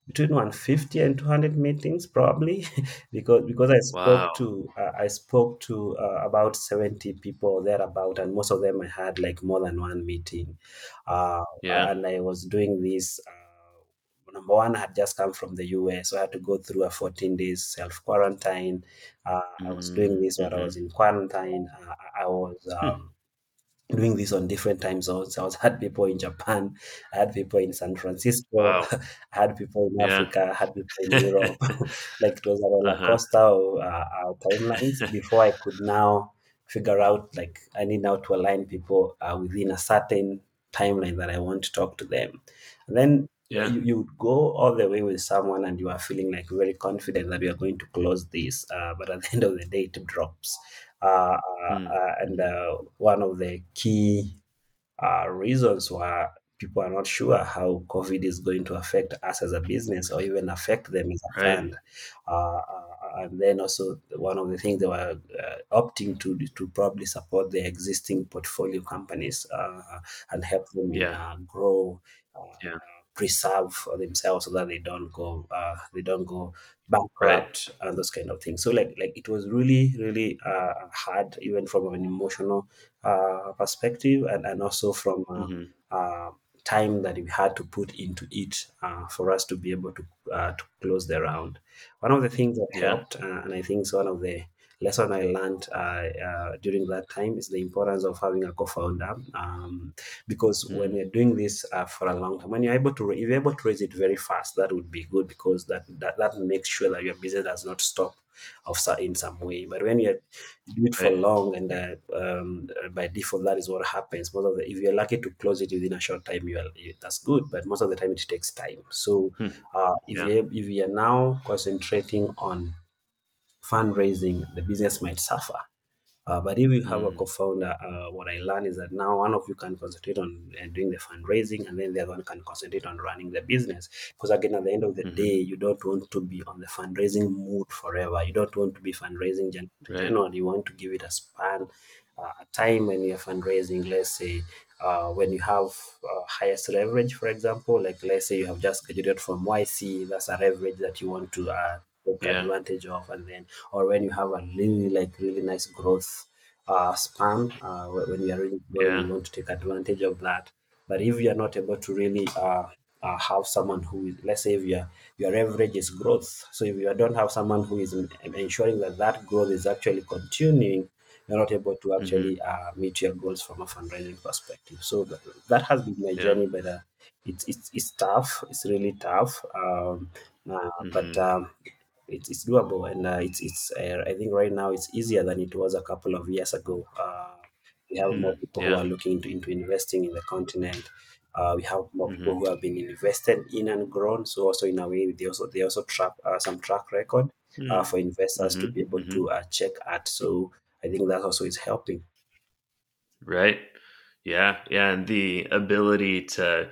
between 150 and 200 meetings probably because because i
Wow.
spoke to uh, i spoke to uh, about 70 people thereabout and most of them i had like more than one meeting uh,
Yeah.
and i was doing this uh, number one i had just come from the us so i had to go through a 14 days self quarantine uh, i was doing
Mm,
this while i
mhm.
was in quarantine uh, i I was
Hmm,
um, doing this on different time zones. I was had people in Japan, I had people in San Francisco,
Wow.
I had people in
Yeah.
Africa, I had people in Europe. like it was a roller
Uh-huh.
coaster of uh, our timelines before I could now figure out like I need now to align people uh, within a certain timeline that I want to talk to them. And then
Yeah.
you, you would go all the way with someone and you are feeling like very confident that you are going to close this, uh, but at the end of the day, it drops. Uh,
Mm,
uh, and uh, one of the key uh, reasons why people are not sure how COVID is going to affect us as a business or even affect them as a
right.
Uh, uh, and then also one of the things they were uh, opting to to probably support the existing portfolio companies uh, and help them
Yeah.
uh, grow. Uh,
Yeah.
Preserve for themselves so that they don't go uh, they don't go
Right.
bankrupt and those kind of things so like like it was really really uh, hard even from an emotional uh, perspective and, and also from uh,
Mhm.
uh, time that we had to put into it uh, for us to be able to uh, to close the round one of the things that
Yeah.
helped uh, and i think it's one of the lesson i learned uh, uh, during that time is the importance of having a co-founder um, because when
Mm,
you're doing this uh, for a long time, when you're able to, if you're able to raise it very fast, that would be good because that that, that makes sure that your business does not stop of in some way. But when you do it for long, and uh, um, by default, that is what happens. Most of the, if you're lucky to close it within a short time, you are, that's good. But most of the time, it takes time. So
Hmm.
uh, if
Yeah.
you if you are now concentrating on fundraising, the business might suffer uh, but if you have a
Mm,
co-founder, uh, what I learned is that now one of you can concentrate on uh, doing the fundraising, and then the other one can concentrate on running the business. Because again, at the end of the
mhm.
day, you don't want to be on the fundraising mood forever. You don't want to be fundraising to
Right.
January. You want to give it a span, uh, a time when you're fundraising. Let's say uh, when you have uh, highest leverage, for example, like let's say you have just graduated from YC, that's a leverage that you want to uh, take
Yeah.
advantage of, and then or when you have a really like really nice growth uh, span uh, when you are really growing
Yeah.
you want to take advantage of that but if you are not able to really uh, uh, have someone who is let's say if your your average is growth so if you don't have someone who is ensuring that that growth is actually continuing you're not able to
Mhm.
actually uh, meet your goals from a fundraising perspective so that, that has been my
Yeah.
journey but uh, it's, it's it's tough it's really tough um, uh, but
Mhm.
um, it's, it's doable and uh, it's it's uh, I think right now it's easier than it was a couple of years ago. Uh, we have more
Mm,
people who are looking into, into investing in the continent. Uh, we have more people
hmm
who have been invested in and grown. So also in a way, they also they also track uh, some track record uh, for investors to
hmm
be able
hmm
to uh, check at. So I think that also is helping.
Right. Yeah. Yeah. And the ability to,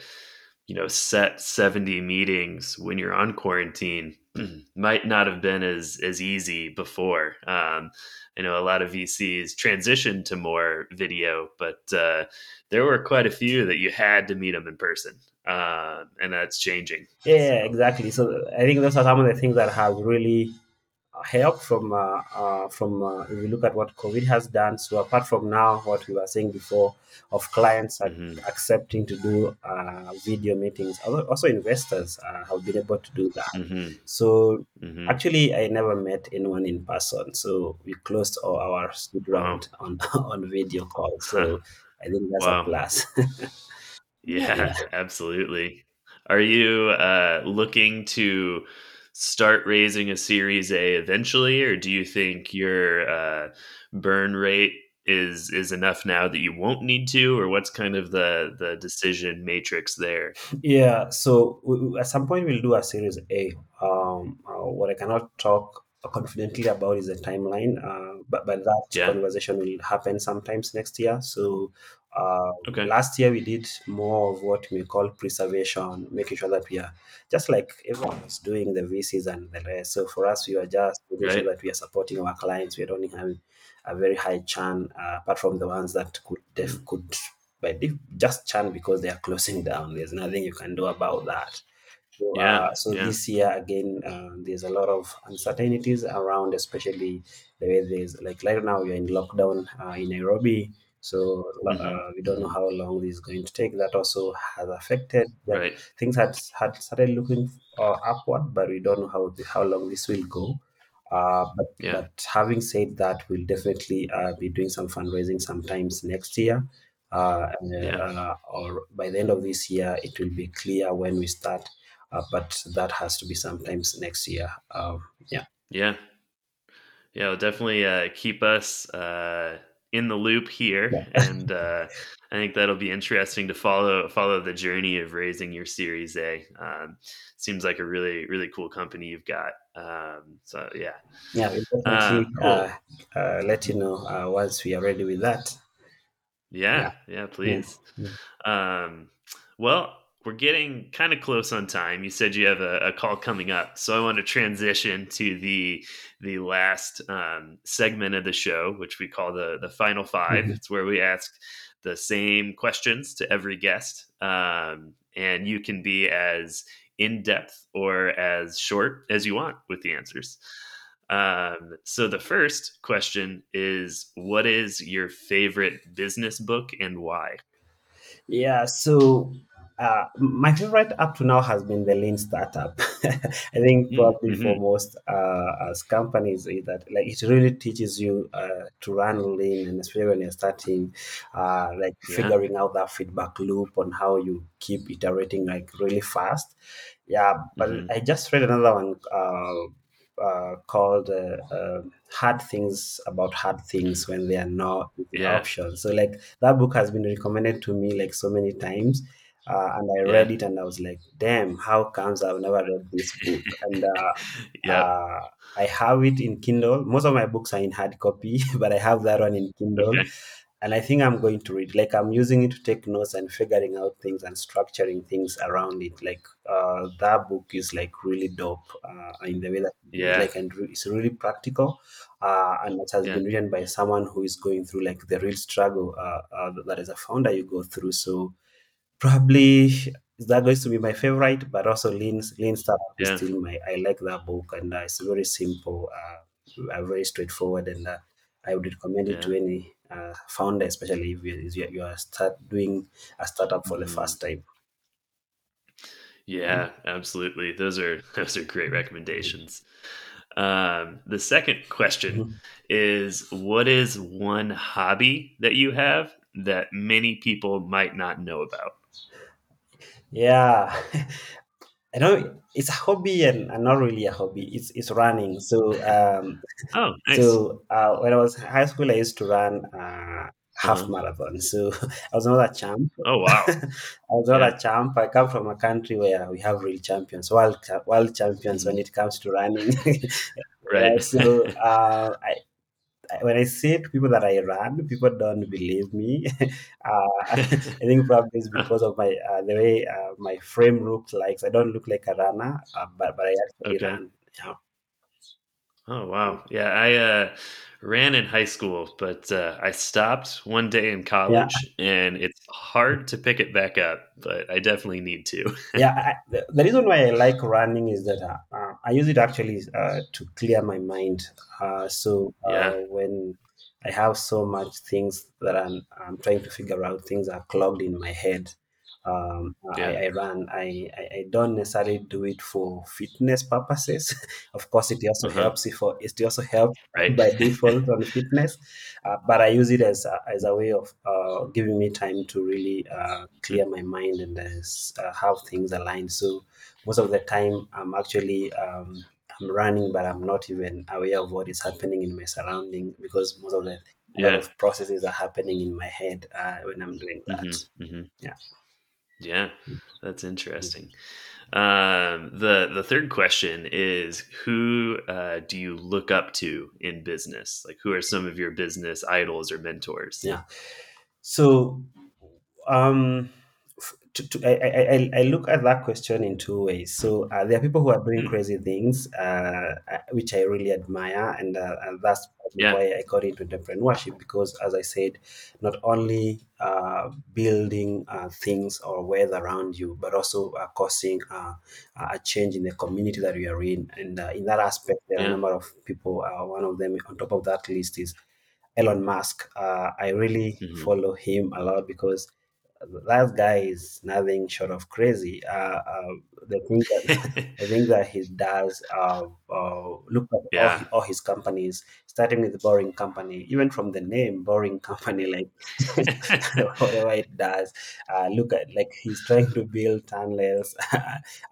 you know, set 70 meetings when you're on quarantine might not have been as, as easy before. Um, I know a lot of VCs transitioned to more video, but uh, there were quite a few that you had to meet them in person. Uh, and that's changing.
Yeah,
So,
exactly. So I think those are some of the things that have really help from uh, uh, from uh, if you look at what COVID has done. So apart from now, what we were saying before of clients ac-
hmm
accepting to do uh, video meetings, also investors uh, have been able to do that.
hmm
So
hmm
actually, I never met anyone in person. So we closed all our speed
Wow.
round on on video call. So I think that's a
wow.
plus.
Yeah,
yeah.
absolutely. Are you uh, looking to start raising a Series A eventually, or do you think your uh, burn rate is is enough now that you won't need to, or what's kind of the the decision matrix there?
Yeah, so we, at some point we'll do a series A. Um, uh, what I cannot talk confidently about is the timeline, uh, but but that
Yeah.
conversation will happen sometimes next year. So uh,
Okay.
last year we did more of what we call preservation, making sure that we are just like everyone is doing the VCs and the rest. So for us, we are just making sure that we are supporting our clients. We are only having a very high churn, uh, apart from the ones that could def-
Mm.
could but they just churn because they are closing down. There's nothing you can do about that. So,
Yeah.
uh, so
Yeah.
this year again, uh, there's a lot of uncertainties around, especially the way there's like right now you're in lockdown uh, in Nairobi. So
hmm
uh, we don't know how long this is going to take. That also has affected.
Right.
things had had started looking uh, upward, but we don't know how how long this will go. Uh, but
Yeah.
but having said that, we'll definitely uh, be doing some fundraising sometimes next year. Uh,
Yeah.
uh, or by the end of this year, it will be clear when we start. Uh, but that has to be sometimes next year. Um, yeah,
Yeah. Yeah, definitely uh, keep us uh, in the loop here,
yeah,
and uh, I think that'll be interesting to follow follow the journey of raising your Series A. Um, seems like a really really cool company you've got. Um, so yeah,
yeah. We'll definitely uh,
cool.
uh, let you know uh, once we are ready with that.
Yeah,
Yeah,
yeah,
yeah,
please.
yeah.
Um, well, we're getting kind of close on time. You said you have a, a call coming up, so I want to transition to the the last um, segment of the show, which we call the the final five.
Mhm.
It's where we ask the same questions to every guest, um, and you can be as in depth or as short as you want with the answers. Um, so the first question is, what is your favorite business book and why?
Yeah, so uh, my favorite up to now has been the Lean Startup. I think probably for
Mm-hmm.
most uh, as companies is that like it really teaches you uh, to run lean, and especially when you're starting, uh, like
Yeah.
figuring out that feedback loop on how you keep iterating like really fast. Yeah, but
Mm-hmm.
I just read another one. Uh, uh, called uh, uh, hard things about hard things when they are not the
Yeah.
option so like that book has been recommended to me like so many times uh, and i read
Yeah.
it and i was like damn how comes i've never read this book and uh,
yep.
uh, i have it in kindle most of my books are in hard copy but i have that one in kindle
Okay.
and I think I'm going to read. Like I'm using it to take notes and figuring out things and structuring things around it. Like uh, that book is like really dope uh, in the way that it's
Yeah.
like and re- it's really practical, uh, and it has
Yeah.
been written by someone who is going through like the real struggle uh, uh, that as a founder you go through. So probably is that going to be my favorite, but also Lean Lean Startup is still my. I like that book, and uh, it's very simple, uh, very straightforward, and uh, I would recommend it to any uh, founder, especially if you, if you are start doing a startup for the
Mm.
first time.
Yeah. Absolutely. Those are those are great recommendations. Um, the second question
Mhm.
is, what is one hobby that you have that many people might not know about?
Yeah, I know it's a hobby and, and not really a hobby. It's it's running. So um,
Oh, nice.
So uh, when I was in high school, I used to run uh, half
Uh-huh.
marathon. So I was not a champ.
Oh wow.
I was not
Yeah.
a champ. I come from a country where we have real champions, world world champions when
Mhm.
it comes to running.
Right.
right. So uh, I- when I say to people that I run, people don't believe me. uh, I think probably it's because of my uh, the way uh, my frame looks like. I don't look like a runner, uh, but but I actually
Okay.
run. Yeah.
Oh wow. Yeah, I uh ran in high school, but uh I stopped one day in
Yeah.
college and it's hard to pick it back up, but I definitely need to.
yeah I, the, the reason why i like running is that uh, uh, i use it actually uh, to clear my mind uh, so uh,
Yeah.
when i have so much things that I'm, I'm trying to figure out things are clogged in my head um,
Yeah.
I, I run I, I, don't necessarily do it for fitness purposes of course it also
Uh-huh.
helps if it also helps
Right.
by default on fitness uh, but I use it as a, as a way of uh, giving me time to really uh, clear my mind and uh, uh, have things aligned. So most of the time, I'm actually um, I'm running, but I'm not even aware of what is happening in my surrounding because most of the
Yeah.
processes are happening in my head uh, when I'm doing that.
Mm-hmm. Mm-hmm.
Yeah.
Yeah. That's interesting. Um the the third question is who uh do you look up to in business? Like who are some of your business idols or mentors?
Yeah. So um to, to, I, I, I look at that question in two ways. So uh, there are people who are doing
Mm.
crazy things, uh, uh, which I really admire, and, uh, and that's
Yeah.
why I got into entrepreneurship because, as I said, not only uh, building uh, things or wealth around you, but also uh, causing uh, a change in the community that you are in. And uh, in that aspect, there are a number of people. Uh, one of them on top of that list is Elon Musk. Uh, I really
Mhm.
follow him a lot because that guy is nothing short of crazy. Uh, uh, the thing that I think that he does, uh, uh, look at all,
Yeah.
hi- all his companies, starting with the Boring Company, even from the name Boring Company, like whatever it does. Uh, look at like he's trying to build tunnels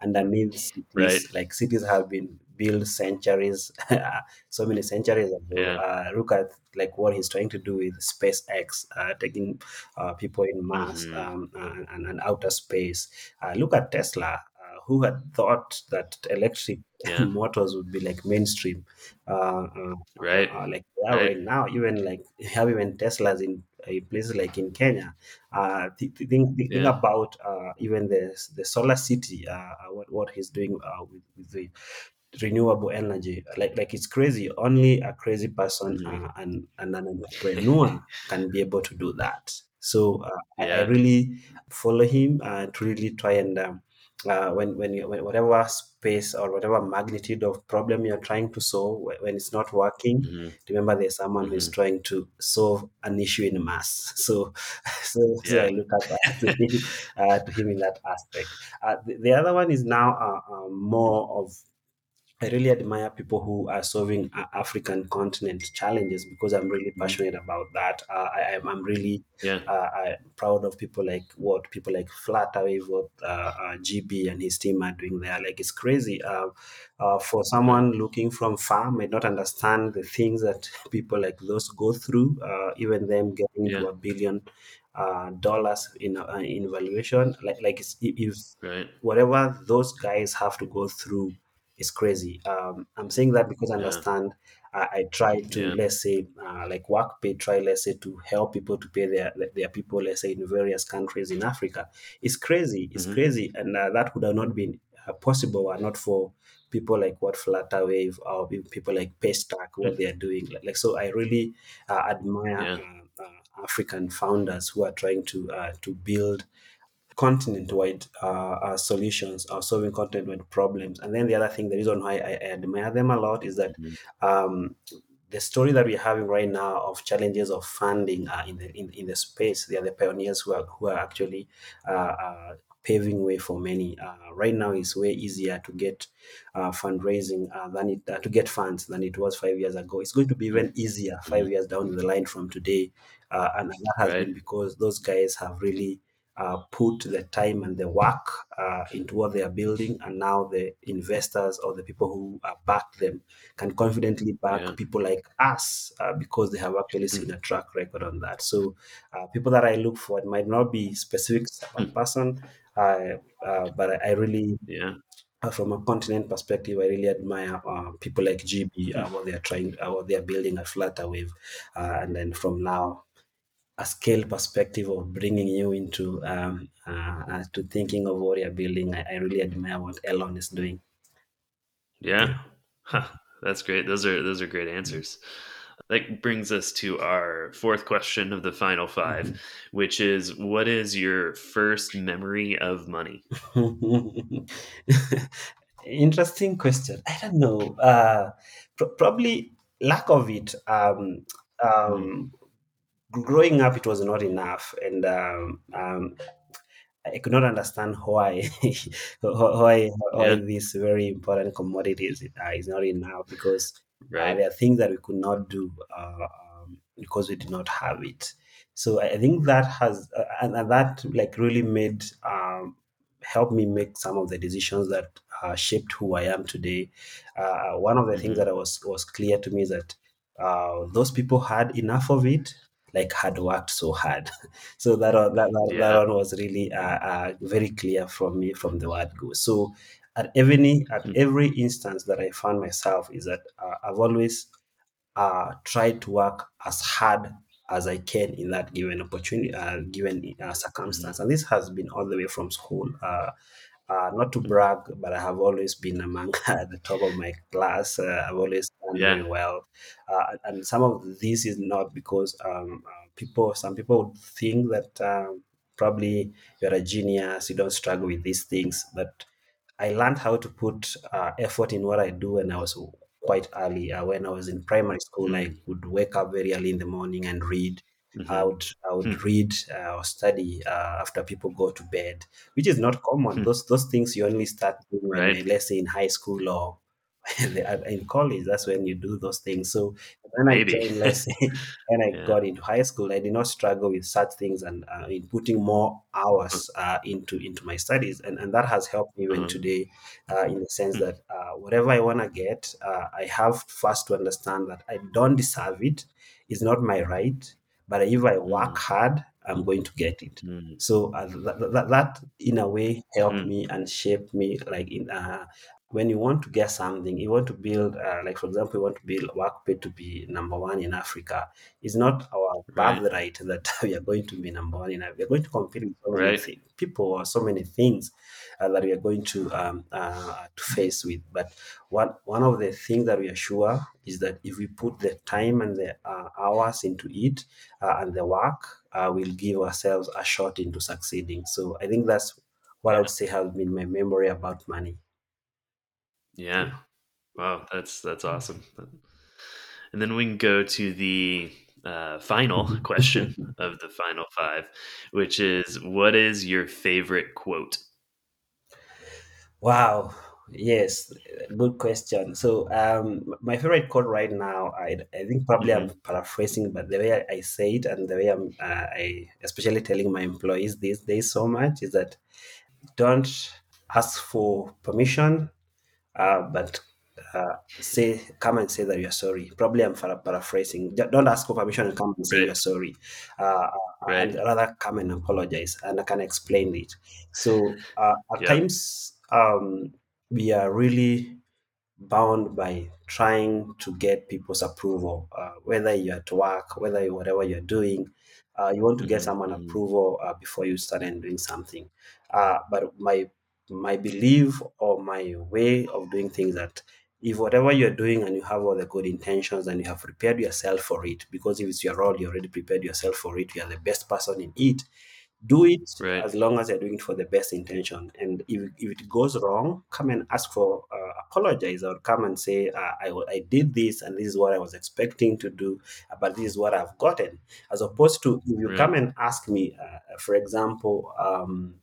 underneath cities.
Right.
Like cities have been built centuries, so many centuries ago.
Yeah.
Uh, look at like what he's trying to do with SpaceX, uh, taking uh, people in Mars
Mhm.
um, and, and, and outer space. Uh, look at Tesla. Uh, who had thought that electric
Yeah.
motors would be like mainstream? Uh,
Right.
like they are
Right.
right now, even like have even Teslas in uh, places like in Kenya. Uh, th- th- think, think
Yeah.
about uh, even the the SolarCity. Uh, what what he's doing uh, with, with the renewable energy like like it's crazy only a crazy person
Mhm.
uh, and, and an entrepreneur can be able to do that so uh, I, I really follow him uh, to really try and um, uh, when when, you, when whatever space or whatever magnitude of problem you're trying to solve when it's not working
Mhm.
remember there's someone who's
Mhm.
trying to solve an issue in Mars so so, so i
Yeah.
look at uh, to, him, uh, to him in that aspect uh, the, the other one is now uh, uh, more of I really admire people who are solving uh, African continent challenges because I'm really
Mhm.
passionate about that. Uh, I, I'm, I'm really
Yeah.
uh, I'm proud of people like what people like Flutterwave, what uh, uh, GB and his team are doing there. Like it's crazy. Uh, uh, for someone looking from far, might not understand the things that people like those go through. Uh, even them getting to a billion uh, dollars in uh, in valuation, like like it's, if
Right.
whatever those guys have to go through is crazy. Um, I'm saying that because I
Yeah.
understand. I, I try to
Yeah.
let's say uh, like WorkPay try let's say to help people to pay their their people let's say in various countries in Africa. It's crazy. It's
Mhm.
crazy, and uh, that would have not been uh, possible were not for people like what Flutterwave or people like Paystack what they are doing. Like, like so, I really uh, admire
Yeah.
uh, uh, African founders who are trying to uh, to build continent-wide uh, uh, solutions or solving continent-wide problems. And then the other thing, the reason why I, I admire them a lot is that
Mhm.
um, the story that we're having right now of challenges of funding uh, in the in, in the space, they are the pioneers who are who are actually uh, uh, paving way for many. Uh, right now, it's way easier to get uh, fundraising uh, than it uh, to get funds than it was five years ago. It's going to be even easier five
Mhm.
years down the line from today, uh, and that has
Right.
been because those guys have really uh, put the time and the work uh, into what they are building, and now the investors or the people who uh, back them can confidently back
Yeah.
people like us uh, because they have actually seen a track record on that. So, uh, people that I look for, it might not be specific one
Hmm.
person, uh, uh, but I, really
Yeah.
from a continent perspective, I really admire uh, people like GB, uh,
Hmm.
what they are trying, uh, what they are building at Flutterwave, uh, and then from now a scale perspective of bringing you into um, uh, uh, to thinking of what you're building. I, I really admire what Elon is doing. Yeah.
Huh. That's great. Those are those are great answers. That brings us to our fourth question of the final 5
Mhm.
which is what is your first memory of money?
Interesting question. I don't know. Uh, pr- probably lack of it. Um,
Hmm.
um, growing up, it was not enough, and um, um, I could not understand why why why
Yeah.
these very important commodities uh, is not enough because uh,
Right.
there are things that we could not do uh, um, because we did not have it. So I think that has uh, and, that like really made um, helped me make some of the decisions that uh, shaped who I am today. Uh, one of the things
hmm
that I was was clear to me is that uh, those people had enough of it, like had worked so hard. So that one, that, that, that one was really uh, uh, very clear from me from the word go. So at every at
Hmm.
every instance that I found myself is that uh, I've always uh, tried to work as hard as I can in that given opportunity, uh, given uh,
hmm
circumstance, and this has been all the way from school. Uh, not to brag, but I have always been among at the top of my class. Uh, I've always done very
Yeah.
well, uh, and some of this is not because um, uh, people. Some people would think that um, probably you're a genius, you don't struggle with these things. But I learned how to put uh, effort in what I do when I was quite early. Uh, when I was in primary school, I
Mm.
would wake up very early in the morning and read. I
hmm
would I would
Hmm.
read uh, or study uh, after people go to bed, which is not common.
Hmm.
Those those things you only start doing when
Right.
you're, let's say, in high school or in college. That's when you do those things. So when I
Maybe.
joined, let's say, when I
yeah.
got into high school, I did not struggle with such things and uh, in putting more hours uh, into into my studies, and and that has helped me even
Uh-huh.
today, uh, in the sense
Hmm.
that uh, whatever I want to get, uh, I have first to understand that I don't deserve it. It's not my right, but if I work
Mm.
hard, I'm going to get it.
Mm.
So uh, that, that, that in a way helped
Mm.
me and shaped me like in uh, when you want to get something, you want to build, uh, like for example, you want to build WorkPay to be number one in Africa. It's not our
Right.
birthright that we are going to be number one in Africa. We're going to compete with so many
Right.
thi- people or so many things uh, that we are going to um, uh, to face with. But one one of the things that we are sure is that if we put the time and the uh, hours into it uh, and the work, uh, we'll give ourselves a shot into succeeding. So I think that's what I would say has been my memory about money.
Yeah. Wow. That's that's awesome. And then we can go to the uh, final question of the final five, which is what is your favorite quote?
Wow. Yes, good question. So, um, my favorite quote right now, I, I think probably I'm
hmm
paraphrasing, but the way I, I say it and the way I'm, uh, I especially telling my employees these days so much is that don't ask for permission, uh, but uh, say come and say that you're sorry. Probably I'm para- paraphrasing. Don't ask for permission and come and say
Right.
you're sorry, uh,
Right.
and rather come and apologize, and I can explain it. So uh, at times um, we are really bound by trying to get people's approval, uh, whether you're at work, whether you, whatever you're doing, uh, you want to get
hmm
someone
hmm
approval uh, before you start and doing something. Uh, but my my belief or my way of doing things that if whatever you're doing and you have all the good intentions and you have prepared yourself for it, because if it's your role, you already prepared yourself for it, you are the best person in it do it
Right.
as long as you're doing it for the best intention. And if, if it goes wrong, come and ask for uh, apologize or come and say, uh, I, I did this and this is what I was expecting to do, but this is what I've gotten. As opposed to if you
Right.
come and ask me, uh, for example, um,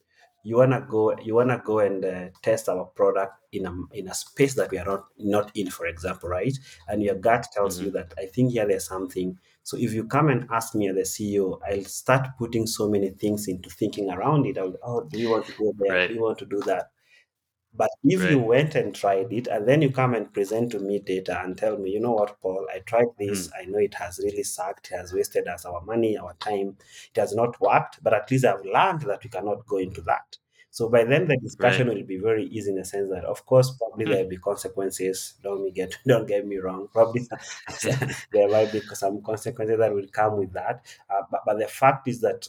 you wanna go you wanna go and uh, test our product in a in a space that we are not not in, for example, right? And your gut tells you
hmm
that I think here there's something. So if you come and ask me as the CEO, I'll start putting so many things into thinking around it. I'll, oh, do you want to go there? Do you want to do that? But if you went and tried it and then you come and present to me data and tell me, you know what, Paul, I tried this.
Mm.
I know it has really sucked, it has wasted us our money, our time. It has not worked, but at least I've learned that we cannot go into that. So by then the
Right.
discussion will be very easy in the sense that of course probably
Hmm.
there'll be consequences. Don't me get don't get me wrong. Probably there might be some consequences that will come with that. Uh, but, but the fact is that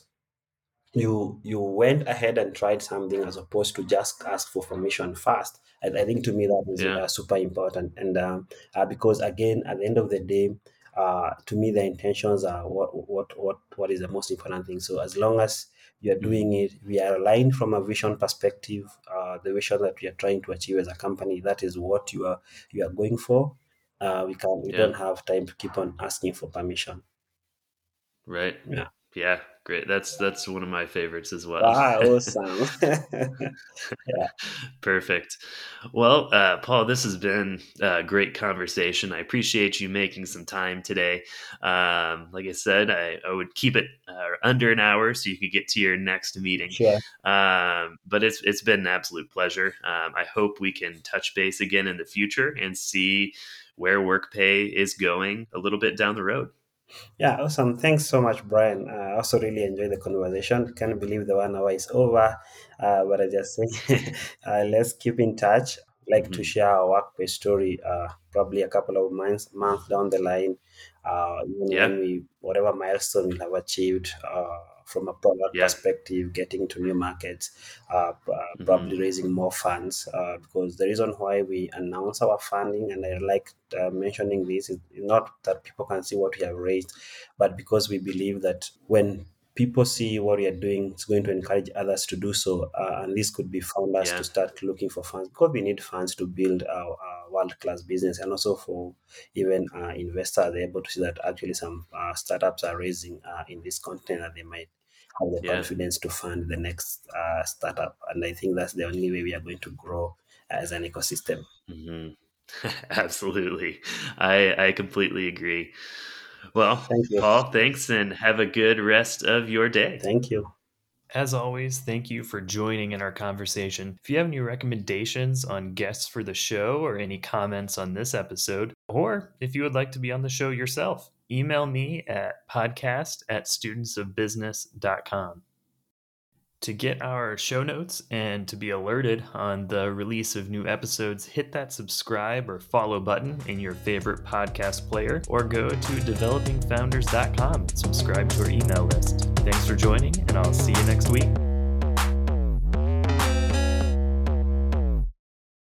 you you went ahead and tried something as opposed to just ask for permission first. And I think to me that is
Yeah.
uh, super important. And um, uh, because again, at the end of the day, uh, to me the intentions are what what what what is the most important thing. So as long as you are doing it, we are aligned from a vision perspective. Uh, the vision that we are trying to achieve as a company, that is what you are you are going for. Uh, we can we
Yeah.
don't have time to keep on asking for permission.
Right.
Yeah.
Yeah. Great. That's that's one of my favorites as well.
Ah, awesome. yeah.
Perfect. Well, uh, Paul, this has been a great conversation. I appreciate you making some time today. Um, like I said, I, I would keep it uh, under an hour so you could get to your next meeting.
Sure.
Um, but it's it's been an absolute pleasure. Um, I hope we can touch base again in the future and see where WorkPay is going a little bit down the road.
Yeah, awesome. Thanks so much, Brian. Uh, I also really enjoyed the conversation. Can't believe the one hour is over. Uh, but I just think uh, let's keep in touch. Like to
hmm
share our workplace story, uh, probably a couple of months months down the line, uh, even
Yeah.
when we whatever milestone we have achieved uh, from a product
Yeah.
perspective, getting to new markets, uh, uh,
hmm
probably raising more funds. Uh, because the reason why we announce our funding, and I like uh, mentioning this, is not that people can see what we have raised but because we believe that when people see what we are doing, it's going to encourage others to do so. Uh, and this could be founders to start looking for funds because we need funds to build our, our world class business and also for even uh, investors, they're able to see that actually some uh, startups are raising uh, in this continent that they might have the
Yeah.
confidence to fund the next uh, startup. And I think that's the only way we are going to grow as an ecosystem.
hmm Absolutely. I I completely agree. Well,
Thank you.
Paul, thanks and have a good rest of your day.
Thank you.
As always, thank you for joining in our conversation. If you have any recommendations on guests for the show or any comments on this episode, or if you would like to be on the show yourself, email me at podcast at studentsofbusiness.com. To get our show notes and to be alerted on the release of new episodes, hit that subscribe or follow button in your favorite podcast player or go to developingfounders.com and subscribe to our email list. Thanks for joining, and I'll see you next week.